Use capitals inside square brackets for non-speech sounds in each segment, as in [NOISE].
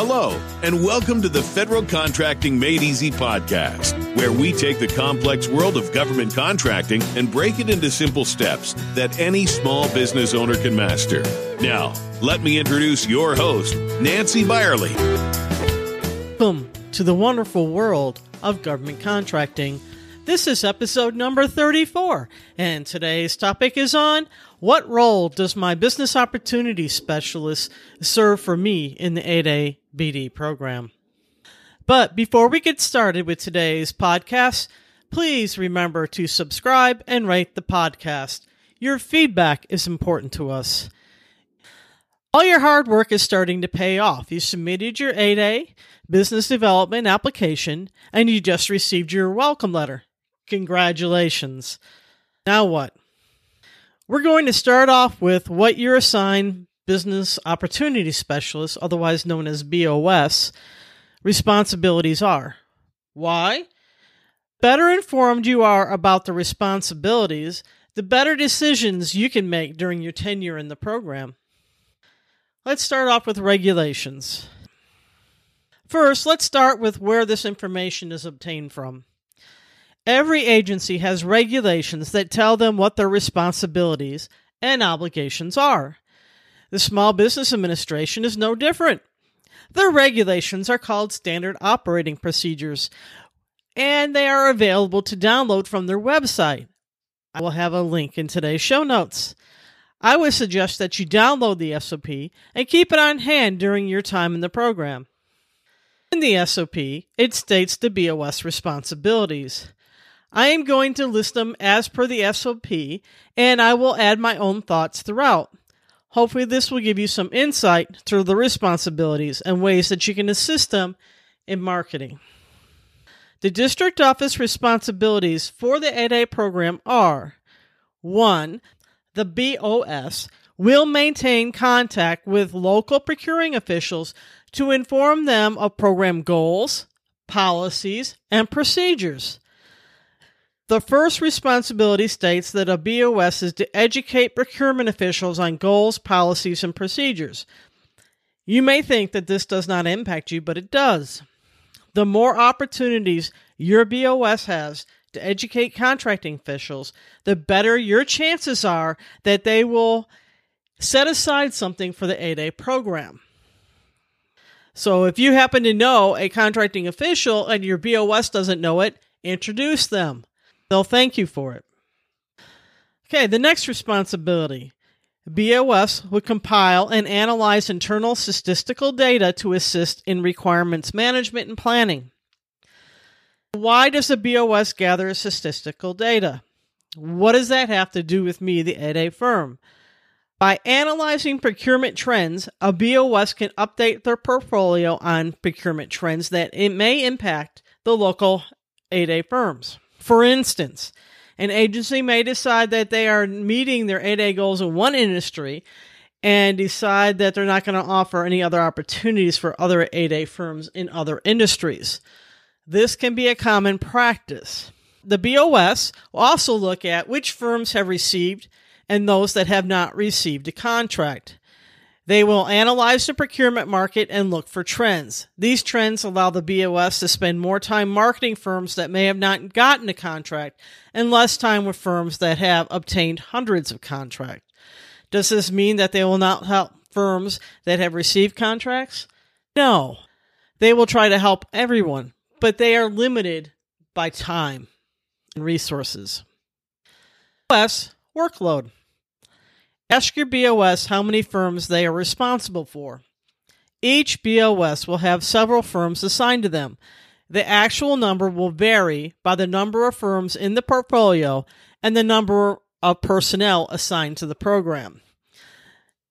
Hello, and welcome to the Federal Contracting Made Easy podcast, where we take the complex world of government contracting and break it into simple steps that any small business owner can master. Now, let me introduce your host, Nancy Byerly. Welcome to the wonderful world of government contracting. This is episode number 34, and today's topic is on what role does my business opportunity specialist serve for me in the 8A BD program? But before we get started with today's podcast, please remember to subscribe and rate the podcast. Your feedback is important to us. All your hard work is starting to pay off. You submitted your 8A business development application and you just received your welcome letter. Congratulations. Now what? We're going to start off with what your assigned business opportunity specialist, otherwise known as BOS, responsibilities are. Why? Better informed you are about the responsibilities, the better decisions you can make during your tenure in the program. Let's start off with regulations. First, let's start with where this information is obtained from. Every agency has regulations that tell them what their responsibilities and obligations are. The Small Business Administration is no different. Their regulations are called Standard Operating Procedures, and they are available to download from their website. I will have a link in today's show notes. I would suggest that you download the SOP and keep it on hand during your time in the program. In the SOP, it states the BOS responsibilities. I am going to list them as per the SOP, and I will add my own thoughts throughout. Hopefully, this will give you some insight through the responsibilities and ways that you can assist them in marketing. The district office responsibilities for the 8A program are 1 the BOS will maintain contact with local procuring officials to inform them of program goals, policies, and procedures. The first responsibility states that a BOS is to educate procurement officials on goals, policies, and procedures. You may think that this does not impact you, but it does. The more opportunities your BOS has to educate contracting officials, the better your chances are that they will set aside something for the 8A program. So if you happen to know a contracting official and your BOS doesn't know it, introduce them. They'll thank you for it. Okay, the next responsibility. BOS would compile and analyze internal statistical data to assist in requirements management and planning. Why does the BOS gather statistical data? What does that have to do with me, the 8A firm? By analyzing procurement trends, a BOS can update their portfolio on procurement trends that it may impact the local 8A firms. For instance, an agency may decide that they are meeting their 8A goals in one industry and decide that they're not going to offer any other opportunities for other 8A firms in other industries. This can be a common practice. The BOS will also look at which firms have received and those that have not received a contract. They will analyze the procurement market and look for trends. These trends allow the BOS to spend more time marketing firms that may have not gotten a contract and less time with firms that have obtained hundreds of contracts. Does this mean that they will not help firms that have received contracts? No. They will try to help everyone, but they are limited by time and resources. BOS workload. Ask your BOS how many firms they are responsible for. Each BOS will have several firms assigned to them. The actual number will vary by the number of firms in the portfolio and the number of personnel assigned to the program.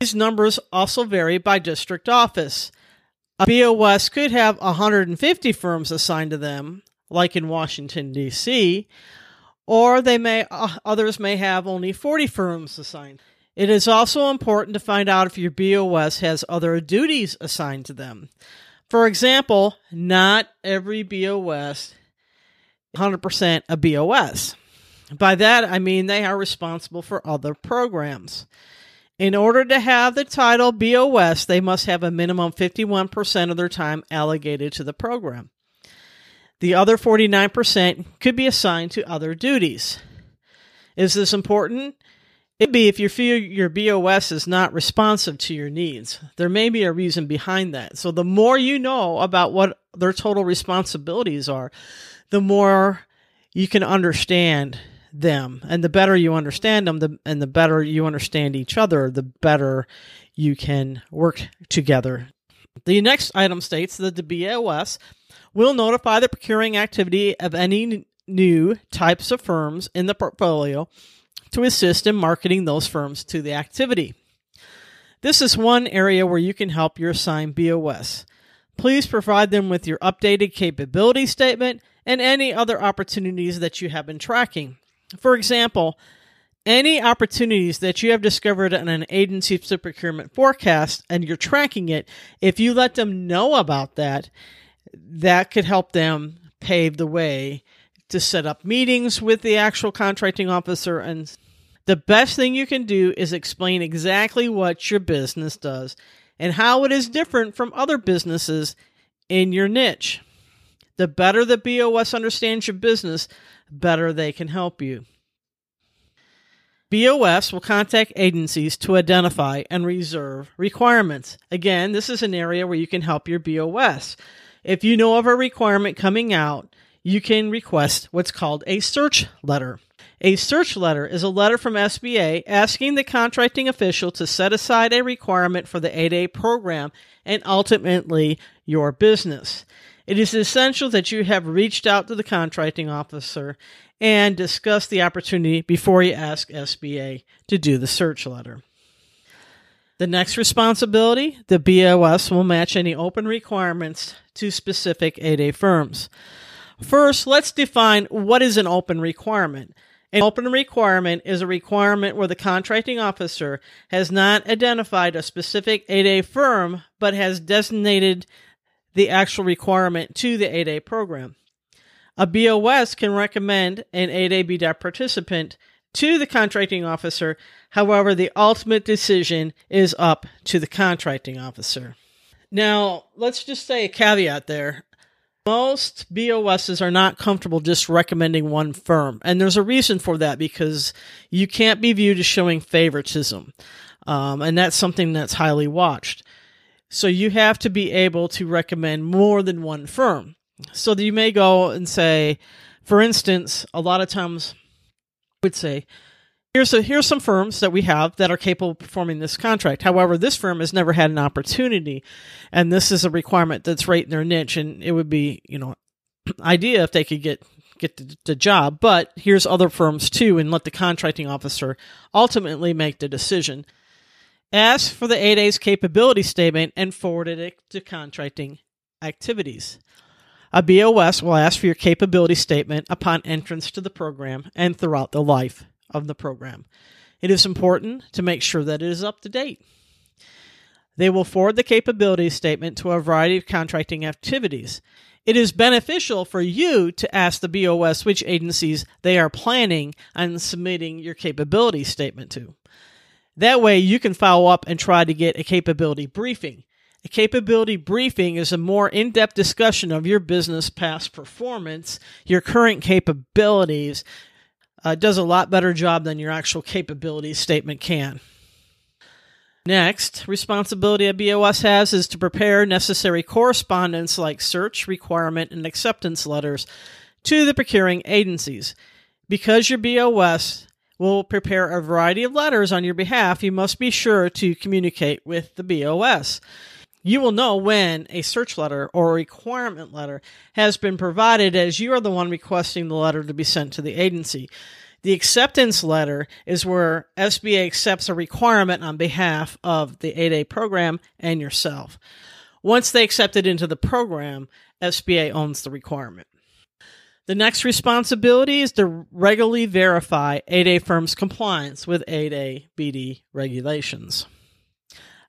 These numbers also vary by district office. A BOS could have 150 firms assigned to them, like in Washington, D.C., or they may uh, others may have only 40 firms assigned. It is also important to find out if your BOS has other duties assigned to them. For example, not every BOS 100% a BOS. By that I mean they are responsible for other programs. In order to have the title BOS, they must have a minimum 51% of their time allocated to the program. The other 49% could be assigned to other duties. Is this important? It'd be if you feel your BOS is not responsive to your needs. There may be a reason behind that. So the more you know about what their total responsibilities are, the more you can understand them. And the better you understand them, the, and the better you understand each other, the better you can work together. The next item states that the BOS will notify the procuring activity of any new types of firms in the portfolio to assist in marketing those firms to the activity. This is one area where you can help your assigned BOS. Please provide them with your updated capability statement and any other opportunities that you have been tracking. For example, any opportunities that you have discovered in an agency's procurement forecast and you're tracking it, if you let them know about that, that could help them pave the way to set up meetings with the actual contracting officer. And the best thing you can do is explain exactly what your business does and how it is different from other businesses in your niche. The better the BOS understands your business, the better they can help you. BOS will contact agencies to identify and reserve requirements. Again, this is an area where you can help your BOS. If you know of a requirement coming out, you can request what's called a search letter. A search letter is a letter from SBA asking the contracting official to set aside a requirement for the 8A program and ultimately your business. It is essential that you have reached out to the contracting officer and discussed the opportunity before you ask SBA to do the search letter. The next responsibility the BOS will match any open requirements to specific 8A firms. First, let's define what is an open requirement. An open requirement is a requirement where the contracting officer has not identified a specific 8A firm but has designated the actual requirement to the 8A program. A BOS can recommend an 8A BDAP participant to the contracting officer. However, the ultimate decision is up to the contracting officer. Now, let's just say a caveat there. Most BOSs are not comfortable just recommending one firm. And there's a reason for that because you can't be viewed as showing favoritism. Um, and that's something that's highly watched. So you have to be able to recommend more than one firm. So you may go and say, for instance, a lot of times I would say, here's a, here's some firms that we have that are capable of performing this contract. However, this firm has never had an opportunity, and this is a requirement that's right in their niche, and it would be you know [CLEARS THROAT] idea if they could get get the, the job. But here's other firms too, and let the contracting officer ultimately make the decision. Ask for the 8A's capability statement and forward it to contracting activities. A BOS will ask for your capability statement upon entrance to the program and throughout the life of the program. It is important to make sure that it is up to date. They will forward the capability statement to a variety of contracting activities. It is beneficial for you to ask the BOS which agencies they are planning on submitting your capability statement to. That way, you can follow up and try to get a capability briefing. A capability briefing is a more in depth discussion of your business past performance, your current capabilities. Uh, does a lot better job than your actual capability statement can. Next, responsibility a BOS has is to prepare necessary correspondence like search, requirement, and acceptance letters to the procuring agencies. Because your BOS will prepare a variety of letters on your behalf, you must be sure to communicate with the BOS. You will know when a search letter or requirement letter has been provided as you are the one requesting the letter to be sent to the agency. The acceptance letter is where SBA accepts a requirement on behalf of the 8A program and yourself. Once they accept it into the program, SBA owns the requirement. The next responsibility is to regularly verify 8A firms' compliance with 8A BD regulations.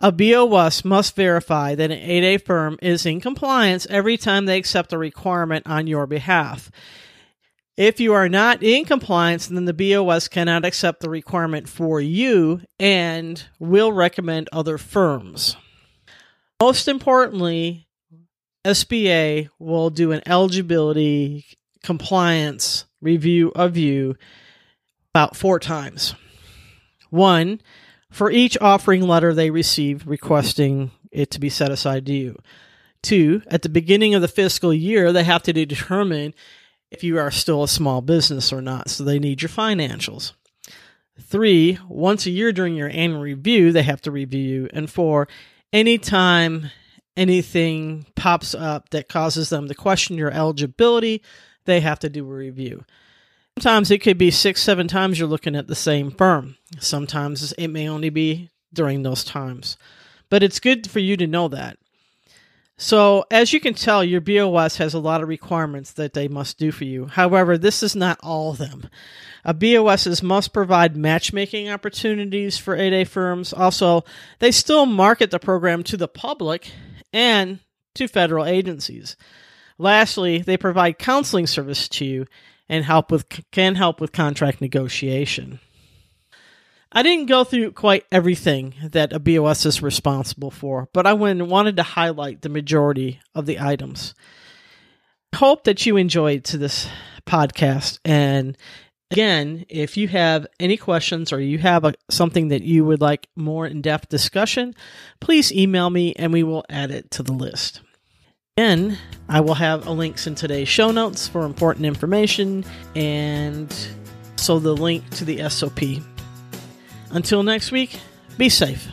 A BOS must verify that an 8A firm is in compliance every time they accept a requirement on your behalf. If you are not in compliance, then the BOS cannot accept the requirement for you and will recommend other firms. Most importantly, SBA will do an eligibility compliance review of you about four times. One, for each offering letter they receive requesting it to be set aside to you. Two, at the beginning of the fiscal year, they have to determine if you are still a small business or not, so they need your financials. Three, once a year during your annual review, they have to review you. And four, anytime anything pops up that causes them to question your eligibility, they have to do a review. Sometimes it could be six, seven times you're looking at the same firm. Sometimes it may only be during those times. But it's good for you to know that. So, as you can tell, your BOS has a lot of requirements that they must do for you. However, this is not all of them. A BOSs must provide matchmaking opportunities for 8A firms. Also, they still market the program to the public and to federal agencies. Lastly, they provide counseling service to you and help with can help with contract negotiation. I didn't go through quite everything that a BOS is responsible for, but I wanted to highlight the majority of the items. Hope that you enjoyed to this podcast. And again, if you have any questions or you have a, something that you would like more in depth discussion, please email me and we will add it to the list. Again, I will have links in today's show notes for important information and so the link to the SOP. Until next week, be safe.